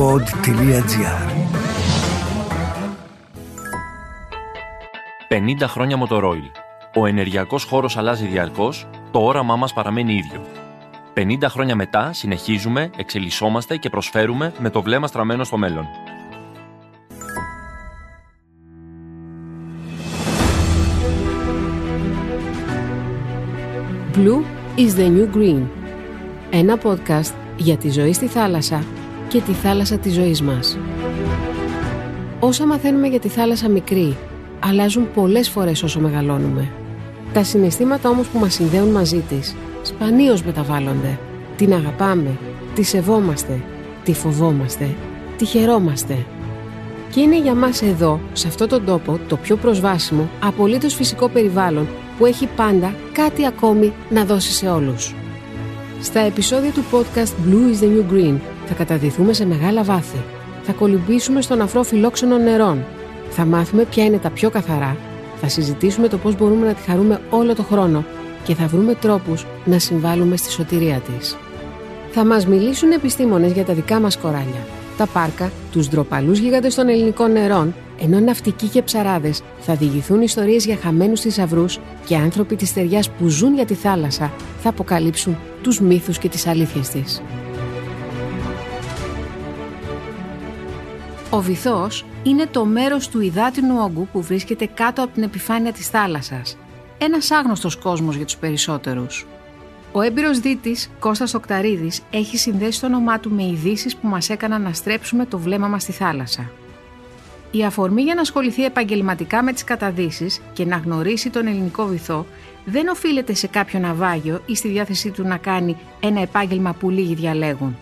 pod.gr 50 χρόνια Motorola. Ο ενεργειακός χώρος αλλάζει διαρκώς, το όραμά μας παραμένει ίδιο. 50 χρόνια μετά συνεχίζουμε, εξελισσόμαστε και προσφέρουμε με το βλέμμα στραμμένο στο μέλλον. Blue is the new green. Ένα podcast για τη ζωή στη θάλασσα και τη θάλασσα της ζωής μας. Όσα μαθαίνουμε για τη θάλασσα μικρή, αλλάζουν πολλές φορές όσο μεγαλώνουμε. Τα συναισθήματα όμως που μας συνδέουν μαζί της, σπανίως μεταβάλλονται. Την αγαπάμε, τη σεβόμαστε, τη φοβόμαστε, τη χαιρόμαστε. Και είναι για μας εδώ, σε αυτόν τον τόπο, το πιο προσβάσιμο, απολύτως φυσικό περιβάλλον που έχει πάντα κάτι ακόμη να δώσει σε όλους. Στα επεισόδια του podcast Blue is the New Green θα καταδυθούμε σε μεγάλα βάθη. Θα κολυμπήσουμε στον αφρό φιλόξενων νερών. Θα μάθουμε ποια είναι τα πιο καθαρά. Θα συζητήσουμε το πώς μπορούμε να τη χαρούμε όλο το χρόνο και θα βρούμε τρόπους να συμβάλλουμε στη σωτηρία της. Θα μας μιλήσουν επιστήμονες για τα δικά μας κοράλια, τα πάρκα, τους ντροπαλούς γίγαντες των ελληνικών νερών, ενώ ναυτικοί και ψαράδες θα διηγηθούν ιστορίες για χαμένους θησαυρούς και άνθρωποι της ταιριάς που ζουν για τη θάλασσα θα αποκαλύψουν τους μύθους και τις αλήθειες της. Ο βυθός είναι το μέρος του υδάτινου όγκου που βρίσκεται κάτω από την επιφάνεια της θάλασσας. Ένας άγνωστος κόσμος για τους περισσότερους. Ο έμπειρος δίτης Κώστας Οκταρίδης έχει συνδέσει το όνομά του με ειδήσεις που μας έκαναν να στρέψουμε το βλέμμα μας στη θάλασσα. Η αφορμή για να ασχοληθεί επαγγελματικά με τις καταδύσεις και να γνωρίσει τον ελληνικό βυθό δεν οφείλεται σε κάποιο ναυάγιο ή στη διάθεσή του να κάνει ένα επάγγελμα που λίγοι διαλέγουν.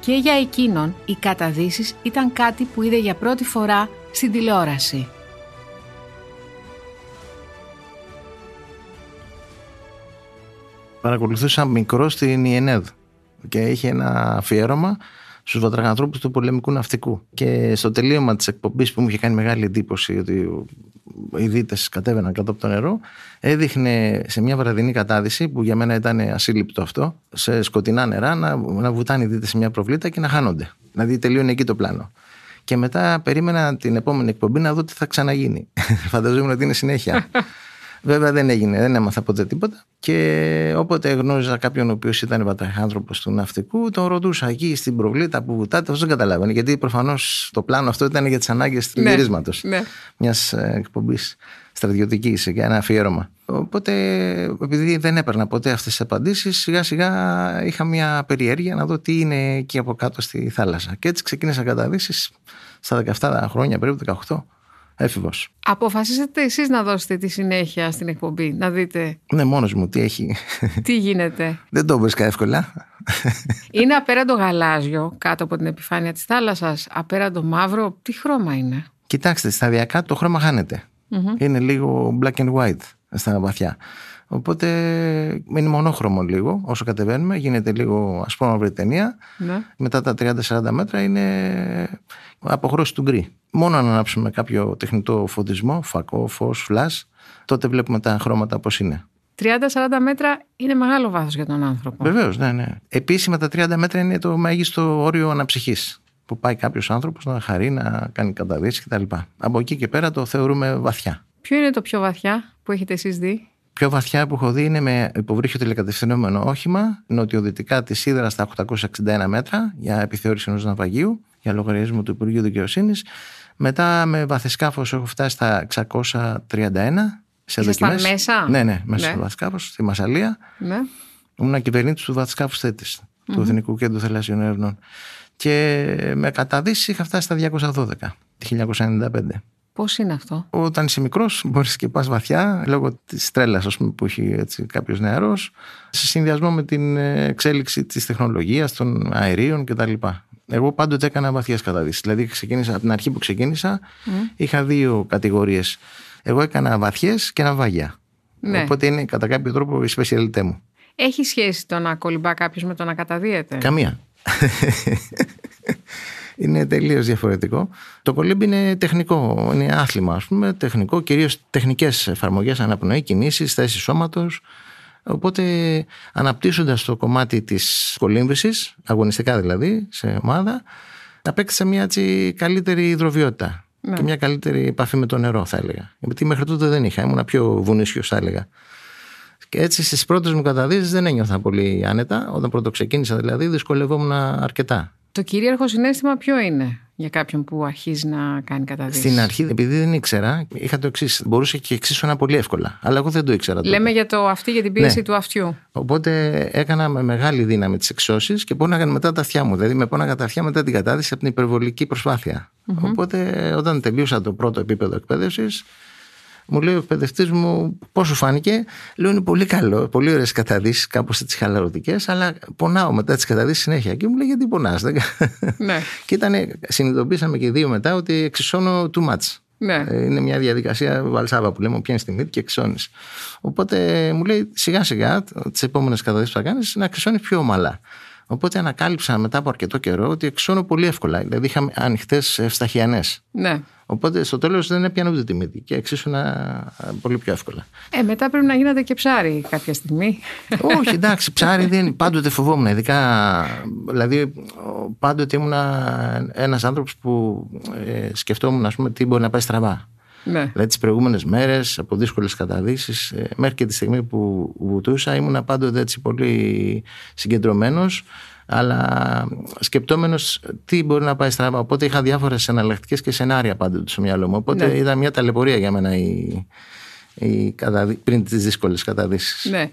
Και για εκείνον οι καταδύσεις ήταν κάτι που είδε για πρώτη φορά στην τηλεόραση. Παρακολουθούσα μικρό στην ΙΕΝΕΔ και είχε ένα αφιέρωμα στους βατραχανθρώπου του πολεμικού ναυτικού. Και στο τελείωμα της εκπομπής που μου είχε κάνει μεγάλη εντύπωση ότι οι δίτες κατέβαιναν κάτω από το νερό, έδειχνε σε μια βραδινή κατάδυση που για μένα ήταν ασύλληπτο αυτό, σε σκοτεινά νερά να, να βουτάνε οι δίτες σε μια προβλήτα και να χάνονται. Δηλαδή τελείωνε εκεί το πλάνο. Και μετά περίμενα την επόμενη εκπομπή να δω τι θα ξαναγίνει. Φανταζόμουν ότι είναι συνέχεια. Βέβαια δεν έγινε, δεν έμαθα ποτέ τίποτα. Και όποτε γνώριζα κάποιον ο οποίος ήταν βαταχάνθρωπο του ναυτικού, τον ρωτούσα εκεί στην προβλήτα που βουτάτε, αυτό δεν καταλάβαινε. Γιατί προφανώς το πλάνο αυτό ήταν για τις ανάγκες του Ναι, γυρίσματος ναι. μιας εκπομπής στρατιωτικής για ένα αφιέρωμα. Οπότε, επειδή δεν έπαιρνα ποτέ αυτές τις απαντήσεις, σιγά σιγά είχα μια περιέργεια να δω τι είναι εκεί από κάτω στη θάλασσα. Και έτσι ξεκίνησα καταδύσει στα 17 χρόνια, περίπου 18, έφηβος. Αποφασίσατε εσείς να δώσετε τη συνέχεια στην εκπομπή, να δείτε Ναι, μόνος μου, τι έχει. τι γίνεται. Δεν το βρίσκα εύκολα. Είναι απέραντο γαλάζιο κάτω από την επιφάνεια της θάλασσας, απέραντο μαύρο, τι χρώμα είναι. Κοιτάξτε, σταδιακά το χρώμα χάνεται. Είναι λίγο black and white στα βαθιά. Οπότε μένει μονόχρωμο λίγο όσο κατεβαίνουμε. Γίνεται λίγο ασπρόμαυρη ταινία. Ναι. Μετά τα 30-40 μέτρα είναι αποχρώσεις του γκρι. Μόνο αν ανάψουμε κάποιο τεχνητό φωτισμό, φακό, φως, φλας, τότε βλέπουμε τα χρώματα πώς είναι. 30-40 μέτρα είναι μεγάλο βάθος για τον άνθρωπο. Βεβαίως, ναι, ναι. Επίσημα τα 30 μέτρα είναι το μέγιστο όριο αναψυχής. Που πάει κάποιος άνθρωπος να χαρεί, να κάνει καταδύσεις κτλ. Από εκεί και πέρα το θεωρούμε βαθιά. Ποιο είναι το πιο βαθιά που έχετε εσείς δει; Πιο βαθιά που έχω δει είναι με υποβρύχιο τηλεκατευθυνόμενο όχημα νοτιοδυτικά της Ήδρας στα 861 μέτρα για επιθεώρηση ενός ναυαγίου για λογαριασμό του Υπουργείου Δικαιοσύνης. Μετά με βαθεσκάφος έχω φτάσει στα 631 σε Ήσασταν δοκιμές. μέσα; Ναι, ναι, μέσα Ναι. στο βαθεσκάφος, στη Μασαλία. Ναι. Ήμουν κυβερνήτης του βαθσκάφου θέτης του Εθνικού Κέντρου Θαλασσιών Ερευνών. Και με καταδύσεις είχα φτάσει στα 212 το 1995. Πώς είναι αυτό; Όταν είσαι μικρός, μπορείς και πας βαθιά λόγω της τρέλας που έχει κάποιος νεαρός, σε συνδυασμό με την ε, εξέλιξη της τεχνολογίας, των αερίων κτλ. Εγώ πάντοτε έκανα βαθιές καταδύσεις. Δηλαδή, ξεκίνησα, από την αρχή που ξεκίνησα, είχα δύο κατηγορίες. Εγώ έκανα βαθιές και ναυάγια. Ναι. Οπότε είναι κατά κάποιο τρόπο η specialty μου. Έχει σχέση το να κολυμπά κάποιος με το να καταδύεται; Καμία. είναι τελείως διαφορετικό. Το κολύμπι είναι τεχνικό, είναι άθλημα ας πούμε, τεχνικό, κυρίως τεχνικές εφαρμογές, αναπνοή, κινήσεις, θέση σώματος. Οπότε αναπτύσσοντας το κομμάτι της κολύμβησης, αγωνιστικά δηλαδή, σε ομάδα, απέκτησα μια έτσι καλύτερη υδροβιότητα. Ναι. Και μια καλύτερη επαφή με το νερό, θα έλεγα. Γιατί μέχρι τότε δεν είχα. Ήμουν πιο βουνίσιος, θα έλεγα. Και έτσι στις πρώτες μου καταδύσεις δεν ένιωθα πολύ άνετα. Όταν πρώτο ξεκίνησα δηλαδή, δυσκολευόμουν αρκετά. Το κυρίαρχο συνέστημα ποιο είναι; Για κάποιον που αρχίζει να κάνει καταδύσεις. Στην αρχή, επειδή δεν ήξερα, είχα το εξής. Μπορούσε και εξίσωνα πολύ εύκολα. Αλλά εγώ δεν το ήξερα τότε. Λέμε για το αυτή, για την πίεση Ναι. του αυτιού. Οπότε έκανα με μεγάλη δύναμη τις εξώσεις και πόναγαν μετά τα αυτιά μου. Δηλαδή με πόναγαν τα αυτιά μετά την κατάδυση από την υπερβολική προσπάθεια. Οπότε όταν τελείωσα το πρώτο επίπεδο εκπαίδευσης, μου λέει ο εκπαιδευτής μου πώς σου φάνηκε; Λέω είναι πολύ καλό, πολύ ωραίες καταδύσεις, κάπως έτσι χαλαρωτικές, αλλά πονάω μετά τις καταδύσεις συνέχεια. Και μου λέει γιατί πονάς. Ναι. και ήταν, συνειδητοποίησαμε και οι δύο μετά ότι εξισώνω too much. Ναι. Ε, Είναι μια διαδικασία βαλσάβα που λέμε, πιάνεις τη μύτη και εξώνεις. Οπότε μου λέει σιγά σιγά τις επόμενες καταδύσεις που θα κάνεις να εξώνει πιο ομαλά. Οπότε ανακάλυψα μετά από αρκετό καιρό ότι εξώνω πολύ εύκολα. Δηλαδή είχαμε ανοιχτές ευσταχιανές. ναι. Οπότε στο τέλος δεν έπιανα ούτε τη μύτη και εξίσωνα πολύ πιο εύκολα. Ε, μετά πρέπει να γίνατε και ψάρι κάποια στιγμή. Όχι, εντάξει, ψάρι δεν πάντοτε φοβόμουν. Ειδικά, δηλαδή, πάντοτε ήμουν ένας άνθρωπος που ε, σκεφτόμουν, ας πούμε, τι μπορεί να πάει στραβά. Ναι. Δηλαδή, τις προηγούμενες μέρες, από δύσκολες καταδύσεις, ε, μέχρι και τη στιγμή που βουτούσα, ήμουν πάντοτε έτσι πολύ συγκεντρωμένος, αλλά σκεπτόμενος τι μπορεί να πάει στραβά. Οπότε είχα διάφορες εναλλακτικές και σενάρια πάντοτε στο μυαλό μου. Οπότε Ναι. ήταν μια ταλαιπωρία για μένα η, η καταδυ... πριν τις δύσκολες καταδύσεις. ναι.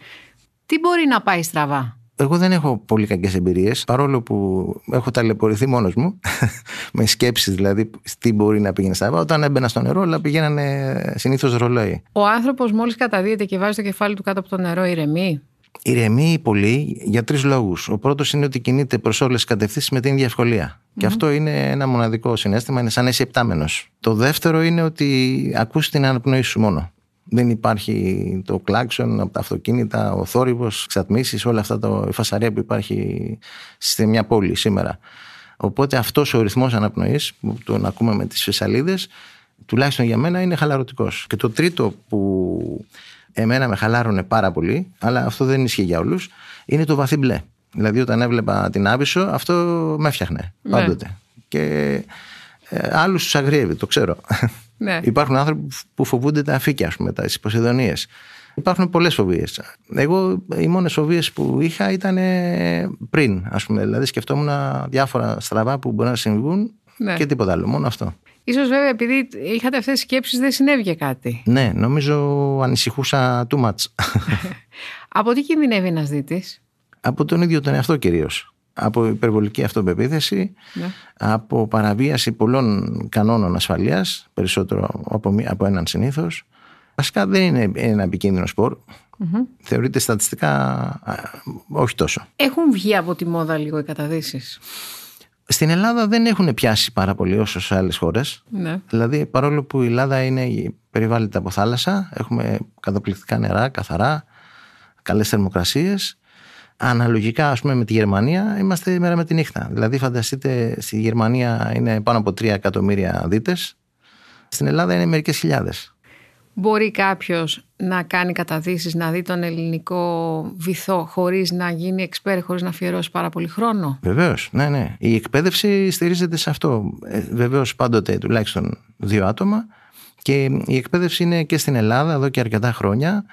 Τι μπορεί να πάει στραβά; Εγώ δεν έχω πολύ κακές εμπειρίες, παρόλο που έχω ταλαιπωρηθεί μόνος μου, με σκέψεις δηλαδή τι μπορεί να πήγαινε στραβά. Όταν έμπαινα στο νερό, όλα πηγαίνανε συνήθως ρολόι. Ο άνθρωπος μόλις καταδύεται και βάζει το κεφάλι του κάτω από το νερό, ηρεμεί. Ηρεμεί πολύ για τρεις λόγους. Ο πρώτος είναι ότι κινείται προς όλες τις κατευθύνσεις με την ίδια ευκολία. Και αυτό είναι ένα μοναδικό συνέστημα, είναι σαν να είσαι επτάμενος. Το δεύτερο είναι ότι ακούς την αναπνοή σου μόνο. Δεν υπάρχει το κλάξον από τα αυτοκίνητα, ο θόρυβος, εξατμίσει, όλα αυτά το, η φασαρία που υπάρχει σε μια πόλη σήμερα. Οπότε αυτός ο ρυθμός αναπνοής που τον ακούμε με τις φυσαλίδες, τουλάχιστον για μένα είναι χαλαρωτικός. Και το τρίτο που εμένα με χαλάρωνε πάρα πολύ, αλλά αυτό δεν ισχύει για όλους, είναι το βαθύ μπλε. Δηλαδή, όταν έβλεπα την Άβυσσο, αυτό με έφτιαχνε Ναι. πάντοτε. Και ε, άλλους τους αγριεύει, το ξέρω. Ναι. Υπάρχουν άνθρωποι που φοβούνται τα αφήκια, ας πούμε, τις Ποσειδονίες. Υπάρχουν πολλές φοβίες. Εγώ οι μόνες φοβίες που είχα ήταν ε, πριν, ας πούμε. Δηλαδή, σκεφτόμουν διάφορα στραβά που μπορεί να συμβούν Ναι. και τίποτα άλλο. Μόνο αυτό. Ίσως βέβαια επειδή είχατε αυτές τις σκέψεις δεν συνέβη κάτι. Ναι, νομίζω ανησυχούσα too much. Από τι κινδυνεύει ένας δίτης. από τον ίδιο τον εαυτό κυρίως. Από υπερβολική αυτοπεποίθηση, Ναι. από παραβίαση πολλών κανόνων ασφαλείας, περισσότερο από, μία- από έναν συνήθως. Βασικά δεν είναι ένα επικίνδυνο σπορ. Θεωρείται στατιστικά α, όχι τόσο. Έχουν βγει από τη μόδα λίγο οι καταδύσεις; Στην Ελλάδα δεν έχουν πιάσει πάρα πολύ όσο σε άλλες χώρες. Ναι. Δηλαδή παρόλο που η Ελλάδα είναι περιβάλλεται από θάλασσα, έχουμε καταπληκτικά νερά, καθαρά, καλές θερμοκρασίες. Αναλογικά ας πούμε με τη Γερμανία είμαστε η μέρα με τη νύχτα. Δηλαδή φανταστείτε στη Γερμανία είναι πάνω από 3 εκατομμύρια δίτες. Στην Ελλάδα είναι μερικές χιλιάδες. Μπορεί κάποιος να κάνει καταδύσεις, να δει τον ελληνικό βυθό χωρίς να γίνει εξπέρ, χωρίς να αφιερώσει πάρα πολύ χρόνο; Βεβαίως, ναι, ναι. Η εκπαίδευση στηρίζεται σε αυτό. Ε, Βεβαίως πάντοτε τουλάχιστον δύο άτομα. Και η εκπαίδευση είναι και στην Ελλάδα εδώ και αρκετά χρόνια.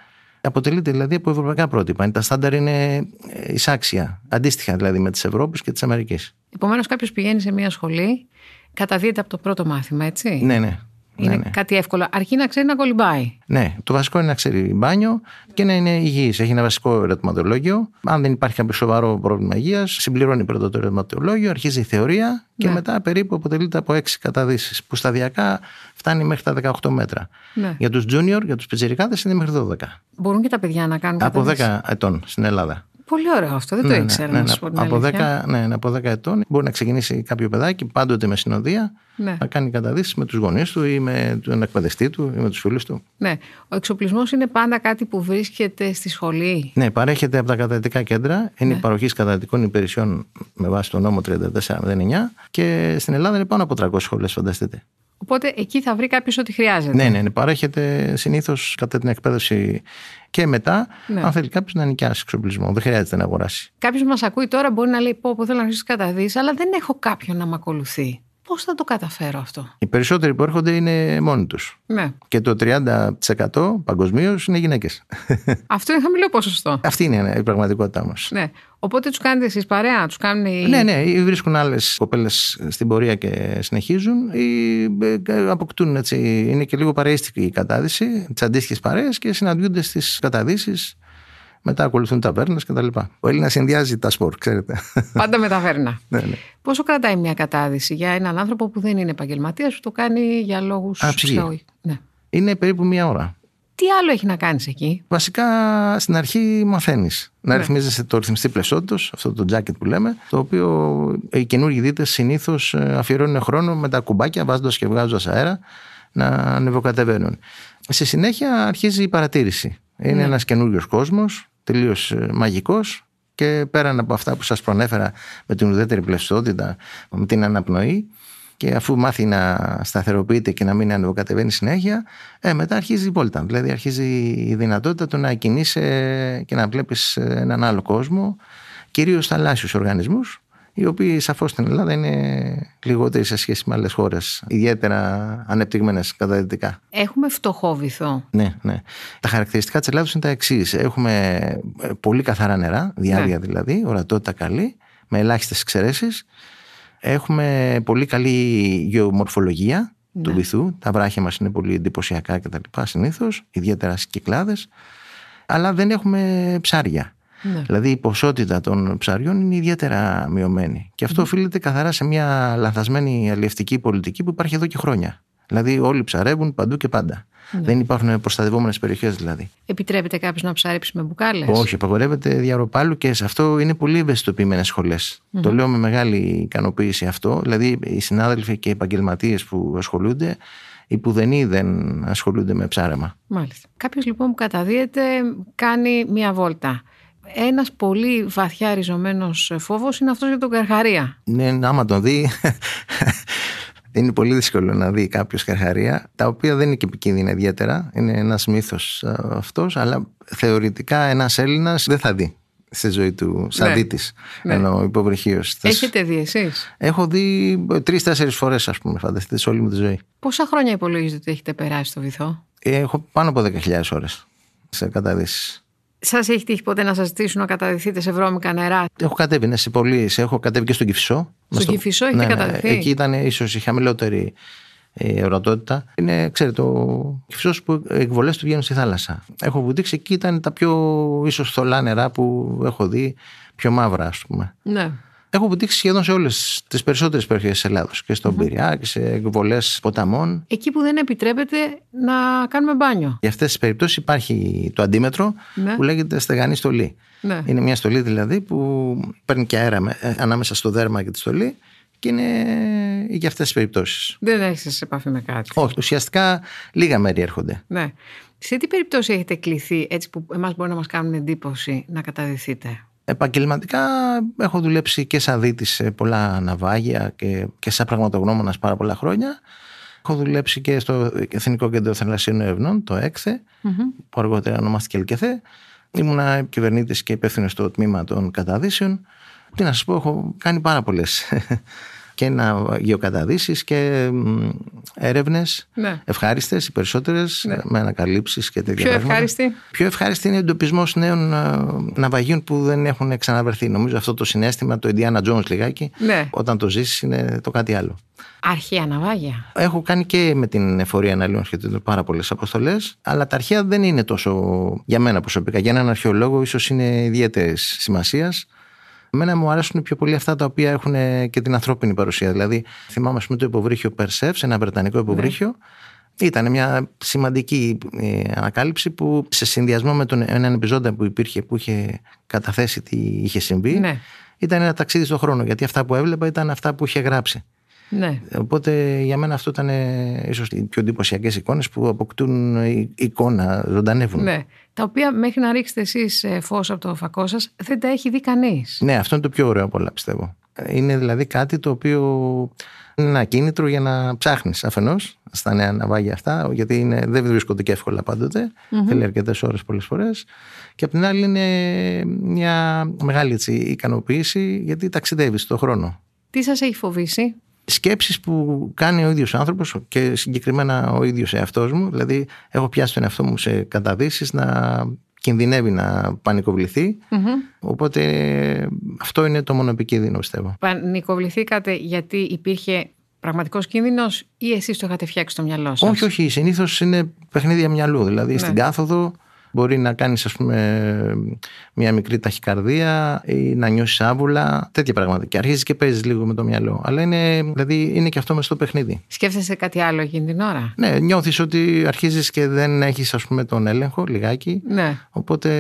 Αποτελείται δηλαδή από ευρωπαϊκά πρότυπα. Τα στάνταρ είναι ε, εισάξια, αντίστοιχα δηλαδή με τη Ευρώπης και τη Αμερική. Επομένως κάποιος πηγαίνει σε μια σχολή, καταδύεται από το πρώτο μάθημα, έτσι; Ναι, ναι. Είναι ναι, ναι. κάτι εύκολο. Αρκεί να ξέρει να κολυμπάει. Ναι, το βασικό είναι να ξέρει μπάνιο και να είναι υγιής. Έχει ένα βασικό ερωτηματολόγιο. Αν δεν υπάρχει κάποιο σοβαρό πρόβλημα υγείας, συμπληρώνει πρώτα το ερωτηματολόγιο, αρχίζει η θεωρία και Ναι. μετά περίπου αποτελείται από έξι καταδύσεις που σταδιακά φτάνει μέχρι τα 18 μέτρα. Ναι. Για τους junior, για τους πιτσιρικάδες είναι μέχρι 12. Μπορούν και τα παιδιά να κάνουν Από καταδύσεις. 10 ετών στην Ελλάδα. Πολύ ωραίο αυτό, δεν το Ναι, ναι, ήξερα ναι, να ναι. σου πω την από, αλήθεια. 10, ναι, ναι, από 10 ετών μπορεί να ξεκινήσει κάποιο παιδάκι πάντοτε με συνοδεία Ναι. να κάνει καταδύσεις με τους γονείς του ή με τον εκπαιδευτή του ή με τους φίλους του. Ναι. Ο εξοπλισμός είναι πάντα κάτι που βρίσκεται στη σχολή; Ναι, παρέχεται από τα καταδυτικά κέντρα. Είναι Ναι. η παροχής καταδυτικών υπηρεσιών με βάση το νόμο 3409 και στην Ελλάδα είναι πάνω από 300 σχολές, φανταστείτε. Οπότε εκεί θα βρει κάποιος ό,τι χρειάζεται. Ναι, ναι, ναι, παρέχεται συνήθως κατά την εκπαίδευση Και μετά, Ναι. αν θέλει κάποιος να νοικιάσει εξοπλισμός, δεν χρειάζεται να αγοράσει. Κάποιος μας ακούει τώρα μπορεί να λέει: Πω, πω θέλω να αρχίσω καταδύσει, αλλά δεν έχω κάποιον να με ακολουθεί. Πώς θα το καταφέρω αυτό; Οι περισσότεροι που έρχονται είναι μόνοι τους. Ναι. Και το 30% παγκοσμίως είναι γυναίκες. Αυτό είναι χαμηλό ποσοστό. Αυτή είναι η πραγματικότητά μας. Ναι. Οπότε τους κάνετε εσείς παρέα, τους κάνουν οι. Ναι, ναι, ή βρίσκουν άλλες κοπέλες στην πορεία και συνεχίζουν, ή ε, αποκτούν έτσι. Είναι και λίγο παρείστικη η κατάδυση, τις αντίστοιχες παρέες και συναντιούνται στις καταδύσεις. Μετά ακολουθούν τα βέρνα κτλ. Ο Έλληνας συνδυάζει τα σπορ, ξέρετε. Πάντα μεταφέρνα. ναι, ναι. Πόσο κρατάει μια κατάδυση για έναν άνθρωπο που δεν είναι επαγγελματίας, που το κάνει για λόγους Α, ψυχή. Ναι. Είναι περίπου μία ώρα. Τι άλλο έχει να κάνεις εκεί; Βασικά στην αρχή μαθαίνεις να Ναι. ρυθμίζεσαι το ρυθμιστή πλαισότο, αυτό το jacket που λέμε, το οποίο οι καινούργοι δίτες συνήθως αφιερώνουν χρόνο με τα κουμπάκια, βάζοντας και βγάζοντας αέρα, να ανεβοκατεβαίνουν. Στη συνέχεια αρχίζει η παρατήρηση. Είναι Ναι. ένας καινούριος κόσμος, τελείως ε, μαγικός και πέραν από αυτά που σας προανέφερα με την ουδέτερη πλαισότητα, με την αναπνοή και αφού μάθει να σταθεροποιείται και να μην ανεβοκατεβαίνει συνέχεια, ε, μετά αρχίζει η βόλτα. Δηλαδή αρχίζει η δυνατότητα του να κινείσαι και να βλέπεις ε, έναν άλλο κόσμο, κυρίως θαλάσσιους οργανισμούς, οι οποίοι σαφώς στην Ελλάδα είναι λιγότεροι σε σχέση με άλλες χώρες, ιδιαίτερα ανεπτυγμένες καταδυτικά. Έχουμε φτωχό βυθό. Ναι, ναι. Τα χαρακτηριστικά της Ελλάδος είναι τα εξής. Έχουμε ε, πολύ καθαρά νερά, διάρκεια Ναι. δηλαδή, ορατότητα καλή, με ελάχιστες εξαιρέσεις. Έχουμε πολύ καλή γεωμορφολογία του Ναι. βυθού. Τα βράχια μας είναι πολύ εντυπωσιακά κτλ. συνήθως, ιδιαίτερα στις κυκλάδες. Αλλά δεν έχουμε ψάρια. Ναι. Δηλαδή η ποσότητα των ψαριών είναι ιδιαίτερα μειωμένη. Και αυτό οφείλεται καθαρά σε μια λανθασμένη αλλιευτική πολιτική που υπάρχει εδώ και χρόνια. Δηλαδή όλοι ψαρεύουν παντού και πάντα. Δεν υπάρχουν προστατευόμενες περιοχές δηλαδή. Επιτρέπεται κάποιος να ψαρέψει με μπουκάλες; Όχι, απαγορεύεται διαρροπάλου και σε αυτό είναι πολύ ευαισθητοποιημένες Το λέω με μεγάλη ικανοποίηση αυτό. Δηλαδή οι συνάδελφοι και οι επαγγελματίες που ασχολούνται, οι πουδενοί δεν ασχολούνται με ψάρεμα. Μάλιστα. Κάποιος λοιπόν που καταδύεται κάνει μία βόλτα. Ένας πολύ βαθιά ριζωμένος φόβος είναι αυτός για τον καρχαρία. Ναι, άμα τον δει. είναι πολύ δύσκολο να δει κάποιος καρχαρία, τα οποία δεν είναι και επικίνδυνα ιδιαίτερα. Είναι ένας μύθος αυτός, αλλά θεωρητικά ένας Έλληνας δεν θα δει στη ζωή του σαν Ναι. δίτης, Ναι. ενώ υποβρυχίως. Έχετε δει εσείς; Έχω δει τρει-τέσσερι φορές, ας πούμε, φανταστείτε, σε όλη μου τη ζωή. Πόσα χρόνια υπολογίζετε ότι έχετε περάσει στο βυθό; Έχω πάνω από 10.000 ώρες σε καταδύσεις. Σας έχει τύχει ποτέ να σας ζητήσουν να καταδυθείτε σε βρώμικα νερά; Έχω κατέβει, ναι, σε πολλοίς. Έχω κατέβει και στον Κυφισό. Στον Κηφισό έχετε καταδυθεί; Εκεί ήταν ίσως η χαμηλότερη ε, ορατότητα. Είναι, ξέρετε, ο Κυφισός που εκβολές του βγαίνουν στη θάλασσα. Έχω βουτήξει εκεί, ήταν τα πιο ίσως θολά νερά που έχω δει, πιο μαύρα, ας πούμε. Ναι. Έχω βουτήξει σχεδόν σε όλες τις περισσότερες περιοχές της Ελλάδος. Και στον Πειραιά και σε εκβολές ποταμών. Εκεί που δεν επιτρέπεται να κάνουμε μπάνιο. Για αυτές τις περιπτώσεις υπάρχει το αντίμετρο Ναι. που λέγεται στεγανή στολή. Ναι. Είναι μια στολή δηλαδή που παίρνει και αέρα με- ε, ανάμεσα στο δέρμα και τη στολή και είναι για αυτές τις περιπτώσεις. Δεν έχετε σε επαφή με κάτι. Όχι, ουσιαστικά λίγα μέρη έρχονται. Ναι. Σε τι περιπτώσεις έχετε κληθεί έτσι που εμάς μπορεί να μας κάνουν εντύπωση να καταδυθείτε. Επαγγελματικά έχω δουλέψει και σαν δίτης σε πολλά ναυάγια και, και σαν πραγματογνώμονας πάρα πολλά χρόνια. Έχω δουλέψει και στο Εθνικό Κέντρο Θαλασσίων Ερευνών, το ΕΚΘΕ, που αργότερα ονομάστηκε ΕΛΚΕΘΕ. Ήμουνα κυβερνήτης και υπεύθυνος στο τμήμα των καταδύσεων. Τι να σας πω, έχω κάνει πάρα πολλές και να γεωκαταδύσεις και μ, έρευνες Ναι. ευχάριστες, οι περισσότερες, με ανακαλύψεις και τέτοια Πιο πράγματα. ευχάριστη. Πιο ευχάριστη είναι ο εντοπισμός νέων ε, ναυαγίων που δεν έχουν ξαναβρεθεί. Νομίζω αυτό το συνέστημα, το Indiana Jones λιγάκι, Ναι. όταν το ζήσεις είναι το κάτι άλλο. Αρχαία ναυάγια. Έχω κάνει και με την εφορία αναλύων σχετικά πάρα πολλές αποστολές, αλλά τα αρχαία δεν είναι τόσο για μένα προσωπικά. Για έναν αρχαιολόγο, ίσως είναι ιδιαίτερης σημασίας. Εμένα μου αρέσουν πιο πολύ αυτά τα οποία έχουν και την ανθρώπινη παρουσία. Δηλαδή, θυμάμαι ας πούμε, το υποβρύχιο Περσεύς, ένα βρετανικό υποβρύχιο. Ήταν μια σημαντική ε, ανακάλυψη που σε συνδυασμό με τον, έναν επιζώντα που υπήρχε, που είχε καταθέσει τι είχε συμβεί, Ναι. ήταν ένα ταξίδι στον χρόνο. Γιατί αυτά που έβλεπα ήταν αυτά που είχε γράψει. Ναι. Οπότε για μένα αυτό ήταν ε, ίσως οι πιο εντυπωσιακές εικόνες που αποκτούν ε, εικόνα, ζωντανεύουν. ναι. Τα οποία μέχρι να ρίξετε εσείς ε, φως από το φακό σας δεν τα έχει δει κανείς. Ναι, αυτό είναι το πιο ωραίο από όλα πιστεύω. Είναι δηλαδή κάτι το οποίο Είναι ένα κίνητρο για να ψάχνεις αφενός στα νέα ναυάγια αυτά, γιατί είναι, δεν βρίσκονται και εύκολα πάντοτε. Mm-hmm. Θέλει αρκετές ώρες πολλές φορές. Και απ' την άλλη είναι μια μεγάλη έτσι, ικανοποίηση, γιατί ταξιδεύεις στον χρόνο. Τι σας έχει φοβήσει, σκέψεις που κάνει ο ίδιος άνθρωπος και συγκεκριμένα ο ίδιος εαυτός μου δηλαδή έχω πιάσει τον εαυτό μου σε καταδύσεις να κινδυνεύει να πανικοβληθεί οπότε αυτό είναι το μόνο επικίνδυνο πιστεύω Πανικοβληθήκατε γιατί υπήρχε πραγματικός κίνδυνος ή εσείς το είχατε φτιάξει στο μυαλό σας; Όχι, όχι. Συνήθως είναι παιχνίδια μυαλού. Δηλαδή ναι. στην κάθοδο Μπορεί να κάνεις, ας πούμε, μια μικρή ταχυκαρδία ή να νιώσεις άβουλα, τέτοια πράγματα. Και αρχίζεις και παίζεις λίγο με το μυαλό. Αλλά είναι, δηλαδή, είναι και αυτό μες στο παιχνίδι. Σκέφτεσαι κάτι άλλο εκείνη την ώρα; Ναι, νιώθεις ότι αρχίζεις και δεν έχεις, ας πούμε, τον έλεγχο λιγάκι. Ναι. Οπότε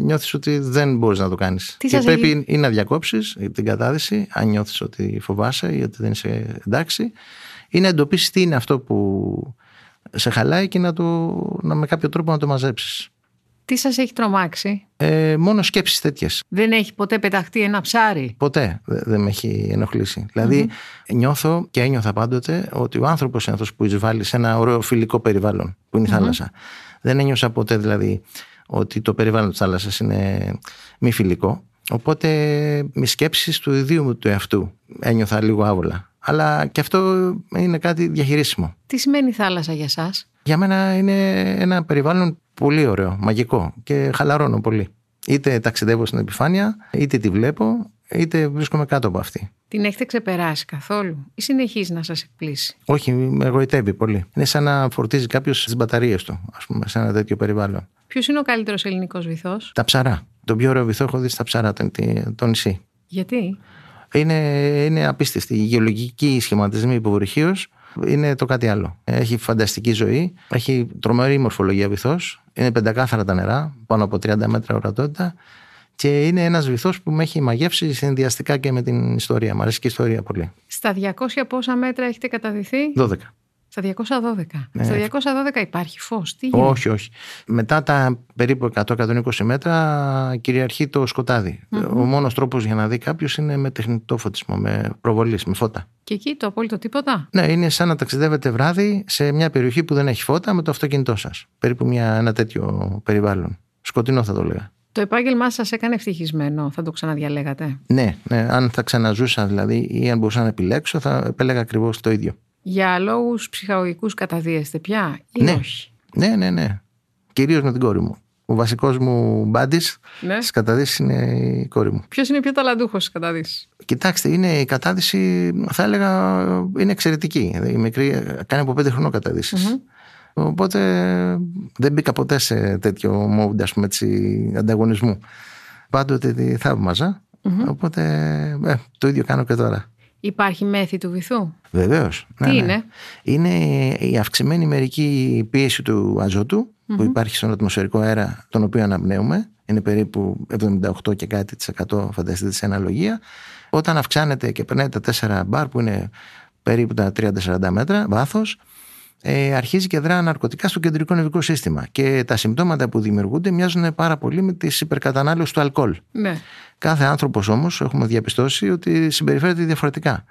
νιώθεις ότι δεν μπορείς να το κάνεις. Και πρέπει έχει... ή να διακόψεις την κατάδυση, αν νιώθεις ότι φοβάσαι ή ότι δεν είσαι εντάξει, ή να εντοπίσεις τι είναι αυτό που σε χαλάει και να, το, να με κάποιο τρόπο να το μαζέψεις. Τι σας έχει τρομάξει; Ε, μόνο σκέψεις τέτοιες. Δεν έχει ποτέ πεταχτεί ένα ψάρι; Ποτέ δεν με έχει ενοχλήσει. Δηλαδή νιώθω και ένιωθα πάντοτε ότι ο άνθρωπος είναι αυτός που εισβάλλει σε ένα ωραίο φιλικό περιβάλλον που είναι η θάλασσα. Δεν ένιωσα ποτέ δηλαδή ότι το περιβάλλον της θάλασσας είναι μη φιλικό. Οπότε με σκέψεις του ιδίου μου του εαυτού ένιωθα λίγο άβολα. Αλλά και αυτό είναι κάτι διαχειρίσιμο. Τι σημαίνει θάλασσα για σας; Για μένα είναι ένα περιβάλλον πολύ ωραίο, μαγικό και χαλαρώνω πολύ. Είτε ταξιδεύω στην επιφάνεια, είτε τη βλέπω, είτε βρίσκομαι κάτω από αυτή. Την έχετε ξεπεράσει καθόλου ή συνεχίζει να σας εκπλήσει; Όχι, με εγωιτεύει πολύ. Είναι σαν να φορτίζει κάποιος τις μπαταρίες του, ας πούμε, σε ένα τέτοιο περιβάλλον. Ποιος είναι ο καλύτερος ελληνικός βυθός, Τα ψαρά. Το πιο ωραίο βυθό έχω δει στα ψαρά, τον, τον νησί. Γιατί; Είναι, είναι απίστευτη. Οι γεωλογικοί σχηματισμοί υποβρυχίω είναι το κάτι άλλο. Έχει φανταστική ζωή, έχει τρομερή μορφολογία βυθός, είναι πεντακάθαρα τα νερά, πάνω από 30 μέτρα ορατότητα και είναι ένας βυθός που με έχει μαγεύσει συνδυαστικά και με την ιστορία. Μ' αρέσει και η ιστορία πολύ. Στα 200 πόσα μέτρα έχετε καταδυθεί, 12. Στα 212. Ναι. Στα 212 υπάρχει φως. Τι γίνεται; Όχι, όχι. Μετά τα περίπου 100-120 μέτρα κυριαρχεί το σκοταδι Ο μόνος τρόπος για να δει κάποιος είναι με τεχνητό φωτισμό, με προβολή, με φώτα. Και εκεί το απόλυτο τίποτα; Ναι, είναι σαν να ταξιδεύετε βράδυ σε μια περιοχή που δεν έχει φώτα με το αυτοκίνητό σας. Περίπου μια, ένα τέτοιο περιβάλλον. Σκοτεινό θα το λέγα. Το επάγγελμά σας έκανε ευτυχισμένο, θα το ξαναδιαλέγατε; Ναι, ναι, αν θα ξαναζούσα δηλαδή ή αν μπορούσα να επιλέξω, θα επέλεγα ακριβώς το ίδιο. Για λόγους ψυχαγωγικούς καταδίεστε πια ή ναι. όχι; Ναι, ναι, ναι. Κυρίως με την κόρη μου. Ο βασικός μου μπάντης ναι. στις καταδύσεις είναι η κόρη μου. Ποιος είναι πιο ταλαντούχος στις καταδύσεις; Κοιτάξτε, είναι η κατάδυση, θα έλεγα, είναι εξαιρετική. Η μικρή κάνει από πέντε χρονών Οπότε δεν μπήκα ποτέ σε τέτοιο mode ας πούμε, έτσι, ανταγωνισμού. Πάντοτε τη θαυμαζα Οπότε ε, το ίδιο κάνω και τώρα. Υπάρχει μέθη του βυθού; Βεβαίως. Τι ναι, ναι. είναι; Είναι η αυξημένη μερική πίεση του αζωτου που υπάρχει στον ατμοσφαιρικό αέρα, τον οποίο αναπνέουμε. Είναι περίπου 78 και κάτι της εκατό, φανταστείτε σε αναλογία. Όταν αυξάνεται και περνάει τα 4 μπαρ, που είναι περίπου τα 30-40 μέτρα βάθος, ε, αρχίζει και δρά ναρκωτικά στο κεντρικό νευρικό σύστημα. Και τα συμπτώματα που δημιουργούνται μοιάζουν πάρα πολύ με τις υπερκατανάλωσης του αλκοόλ. Ναι. Κάθε άνθρωπος όμως έχουμε διαπιστώσει ότι συμπεριφέρεται διαφορετικά.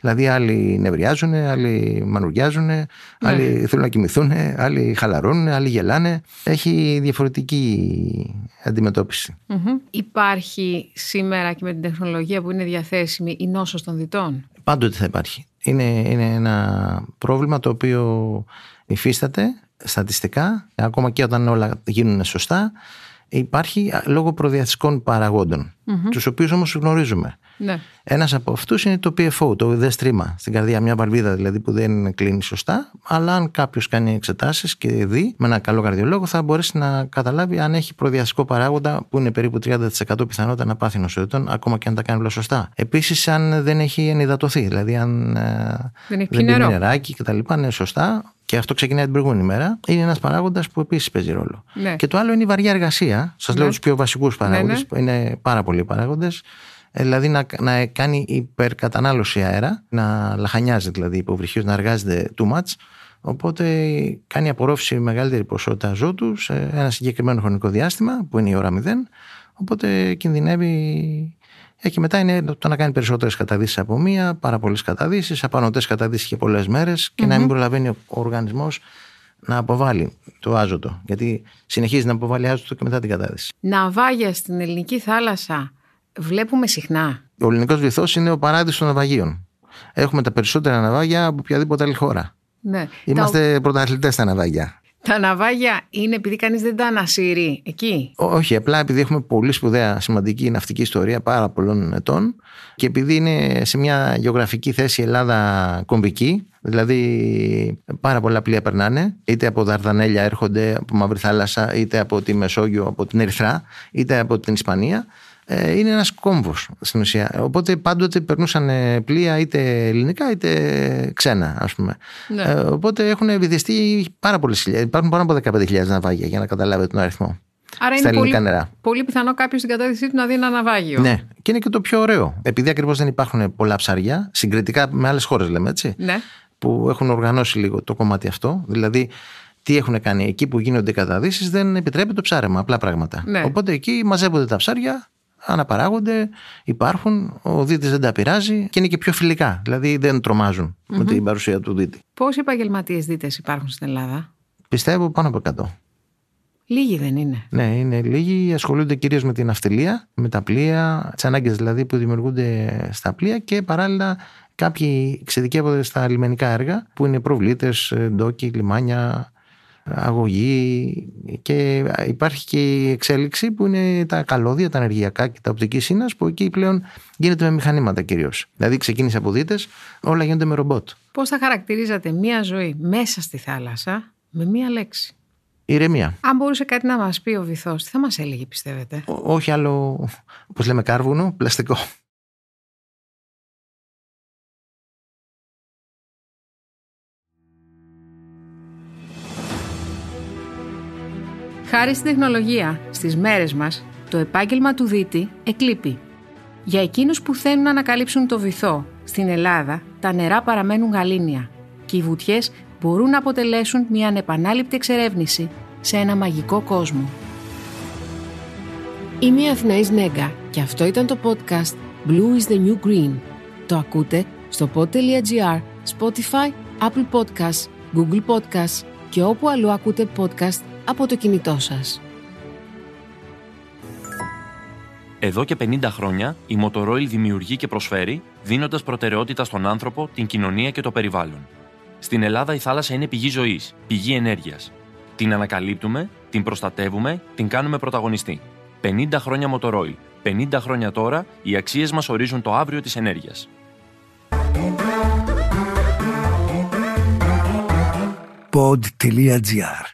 Δηλαδή, άλλοι νευριάζουν, άλλοι μανουριάζουν, ναι. άλλοι θέλουν να κοιμηθούν, άλλοι χαλαρώνουν, άλλοι γελάνε. Έχει διαφορετική Υπάρχει σήμερα και με την τεχνολογία που είναι διαθέσιμη η νόσος των διτών; Πάντοτε θα υπάρχει. Είναι, είναι ένα πρόβλημα το οποίο υφίσταται στατιστικά, ακόμα και όταν όλα γίνουν σωστά, υπάρχει λόγω προδιαθετικών παραγόντων, mm-hmm. τους οποίους όμως γνωρίζουμε. Ναι. Ένας από αυτούς είναι το PFO, το ουδέστρημα στην καρδιά, μια βαλβίδα δηλαδή που δεν κλείνει σωστά. Αλλά αν κάποιος κάνει εξετάσεις και δει με ένα καλό καρδιολόγο, θα μπορέσει να καταλάβει αν έχει προδιαστικό παράγοντα που είναι περίπου 30% πιθανότητα να πάθει νοσοειδητών, ακόμα και αν τα κάνει όλα σωστά. Επίσης, αν δεν έχει ενυδατωθεί, δηλαδή αν ε, δεν έχει δεν πίνει νεράκι κτλ. είναι σωστά, και αυτό ξεκινάει την προηγούμενη μέρα, είναι ένας παράγοντας που επίσης παίζει ρόλο. Ναι. Και το άλλο είναι η βαριά εργασία. Σας ναι. λέω τους πιο βασικούς παράγοντε, ναι, ναι. είναι πάρα πολλοί παράγοντες. Ε, δηλαδή να, να κάνει υπερκατανάλωση αέρα, να λαχανιάζει δηλαδή υποβρυχίω, να εργάζεται too much. Οπότε κάνει απορρόφηση μεγαλύτερη ποσότητα αζότου σε ένα συγκεκριμένο χρονικό διάστημα, που είναι η ώρα 0. Οπότε κινδυνεύει Ε, και μετά είναι το να κάνει περισσότερες καταδύσεις από μία, πάρα πολλές καταδύσεις, απανοτές καταδύσεις και πολλές μέρες και να μην προλαβαίνει ο οργανισμός να αποβάλει το άζωτο. Γιατί συνεχίζει να αποβάλει άζωτο και μετά την κατάδυση. Ναυάγια στην ελληνική θάλασσα βλέπουμε συχνά. Ο ελληνικός βυθός είναι ο παράδεισος των ναυαγίων. Έχουμε τα περισσότερα ναυάγια από οποιαδήποτε άλλη χώρα. Ναι. Είμαστε τα... πρωταθλητές στα ναυάγια. Τα ναυάγια είναι επειδή κανείς δεν τα ανασύρει εκεί; όχι, απλά επειδή έχουμε πολύ σπουδαία σημαντική ναυτική ιστορία πάρα πολλών ετών και επειδή είναι σε μια γεωγραφική θέση η Ελλάδα κομβική, δηλαδή πάρα πολλά πλοία περνάνε, είτε από Δαρδανέλια έρχονται από Μαύρη Θάλασσα, είτε από τη Μεσόγειο, από την Ερυθρά, είτε από την Ισπανία ε, είναι ένας κόμβος στην ουσία. Οπότε πάντοτε περνούσαν ε, πλοία είτε ελληνικά είτε ξένα ας πούμε. Ναι. Ε, οπότε έχουν βυθιστεί πάρα πολλές χιλιάδες. Υπάρχουν πάνω από 15.000 ναυάγια για να καταλάβετε τον αριθμό. Άρα είναι πολύ, νερά. πολύ πιθανό κάποιος στην κατάδυσή του να δει ένα ναυάγιο. Ναι, και είναι και το πιο ωραίο. Επειδή ακριβώς δεν υπάρχουν πολλά ψάρια, συγκριτικά με άλλες χώρες λέμε έτσι, ναι. που έχουν οργανώσει λίγο το κομμάτι αυτό. Δηλαδή, τι έχουν κάνει εκεί που γίνονται οι καταδύσεις, δεν επιτρέπει το ψάρεμα, απλά πράγματα. Ναι. Οπότε εκεί μαζεύονται τα ψάρια, αναπαράγονται, υπάρχουν, ο δίτης δεν τα πειράζει και είναι και πιο φιλικά. Δηλαδή δεν τρομαζουν με την παρουσία του δίτη. Πόσοι επαγγελματίες δίτες υπάρχουν στην Ελλάδα, Πιστεύω πάνω από 100. Λίγοι δεν είναι. Ναι, είναι λίγοι. Ασχολούνται κυρίως με την αυτιλία, με τα πλοία, τις ανάγκες δηλαδή που δημιουργούνται στα πλοία και παράλληλα κάποιοι εξειδικεύονται στα λιμενικά έργα που είναι προβλήτες, ντόκι, λιμάνια, αγωγή και υπάρχει και η εξέλιξη που είναι τα καλώδια, τα ενεργειακά και τα οπτική σύνας που εκεί πλέον γίνεται με μηχανήματα κυρίως. Δηλαδή ξεκίνησε από δίτες, όλα γίνονται με ρομπότ. Πώς θα χαρακτηρίζατε μία ζωή μέσα στη θάλασσα με μία λέξη; Ηρεμία. Αν μπορούσε κάτι να μας πει ο βυθός, τι θα μας έλεγε, πιστεύετε; όχι άλλο, όπως λέμε, κάρβουνο, πλαστικό. Χάρη στην τεχνολογία, στις μέρες μας, το επάγγελμα του δίτη εκλείπει. Για εκείνους που θέλουν να ανακαλύψουν το βυθό, στην Ελλάδα τα νερά παραμένουν γαλήνια και οι βουτιές μπορούν να αποτελέσουν μια ανεπανάληπτη εξερεύνηση σε ένα μαγικό κόσμο. Είμαι η Αθηναής Νέγκα και αυτό ήταν το podcast Blue is the New Green. Το ακούτε στο pod.gr, Spotify, Apple Podcasts, Google Podcasts και όπου αλλού ακούτε podcast από το κινητό σας. Εδώ και 50 χρόνια η Motorola δημιουργεί και προσφέρει, δίνοντας προτεραιότητα στον άνθρωπο, την κοινωνία και το περιβάλλον. Στην Ελλάδα η θάλασσα είναι πηγή ζωής, πηγή ενέργειας. Την ανακαλύπτουμε, την προστατεύουμε, την κάνουμε πρωταγωνιστή. 50 χρόνια Motorola. 50 χρόνια τώρα οι αξίες μας ορίζουν το αύριο της ενέργειας. pod.gr.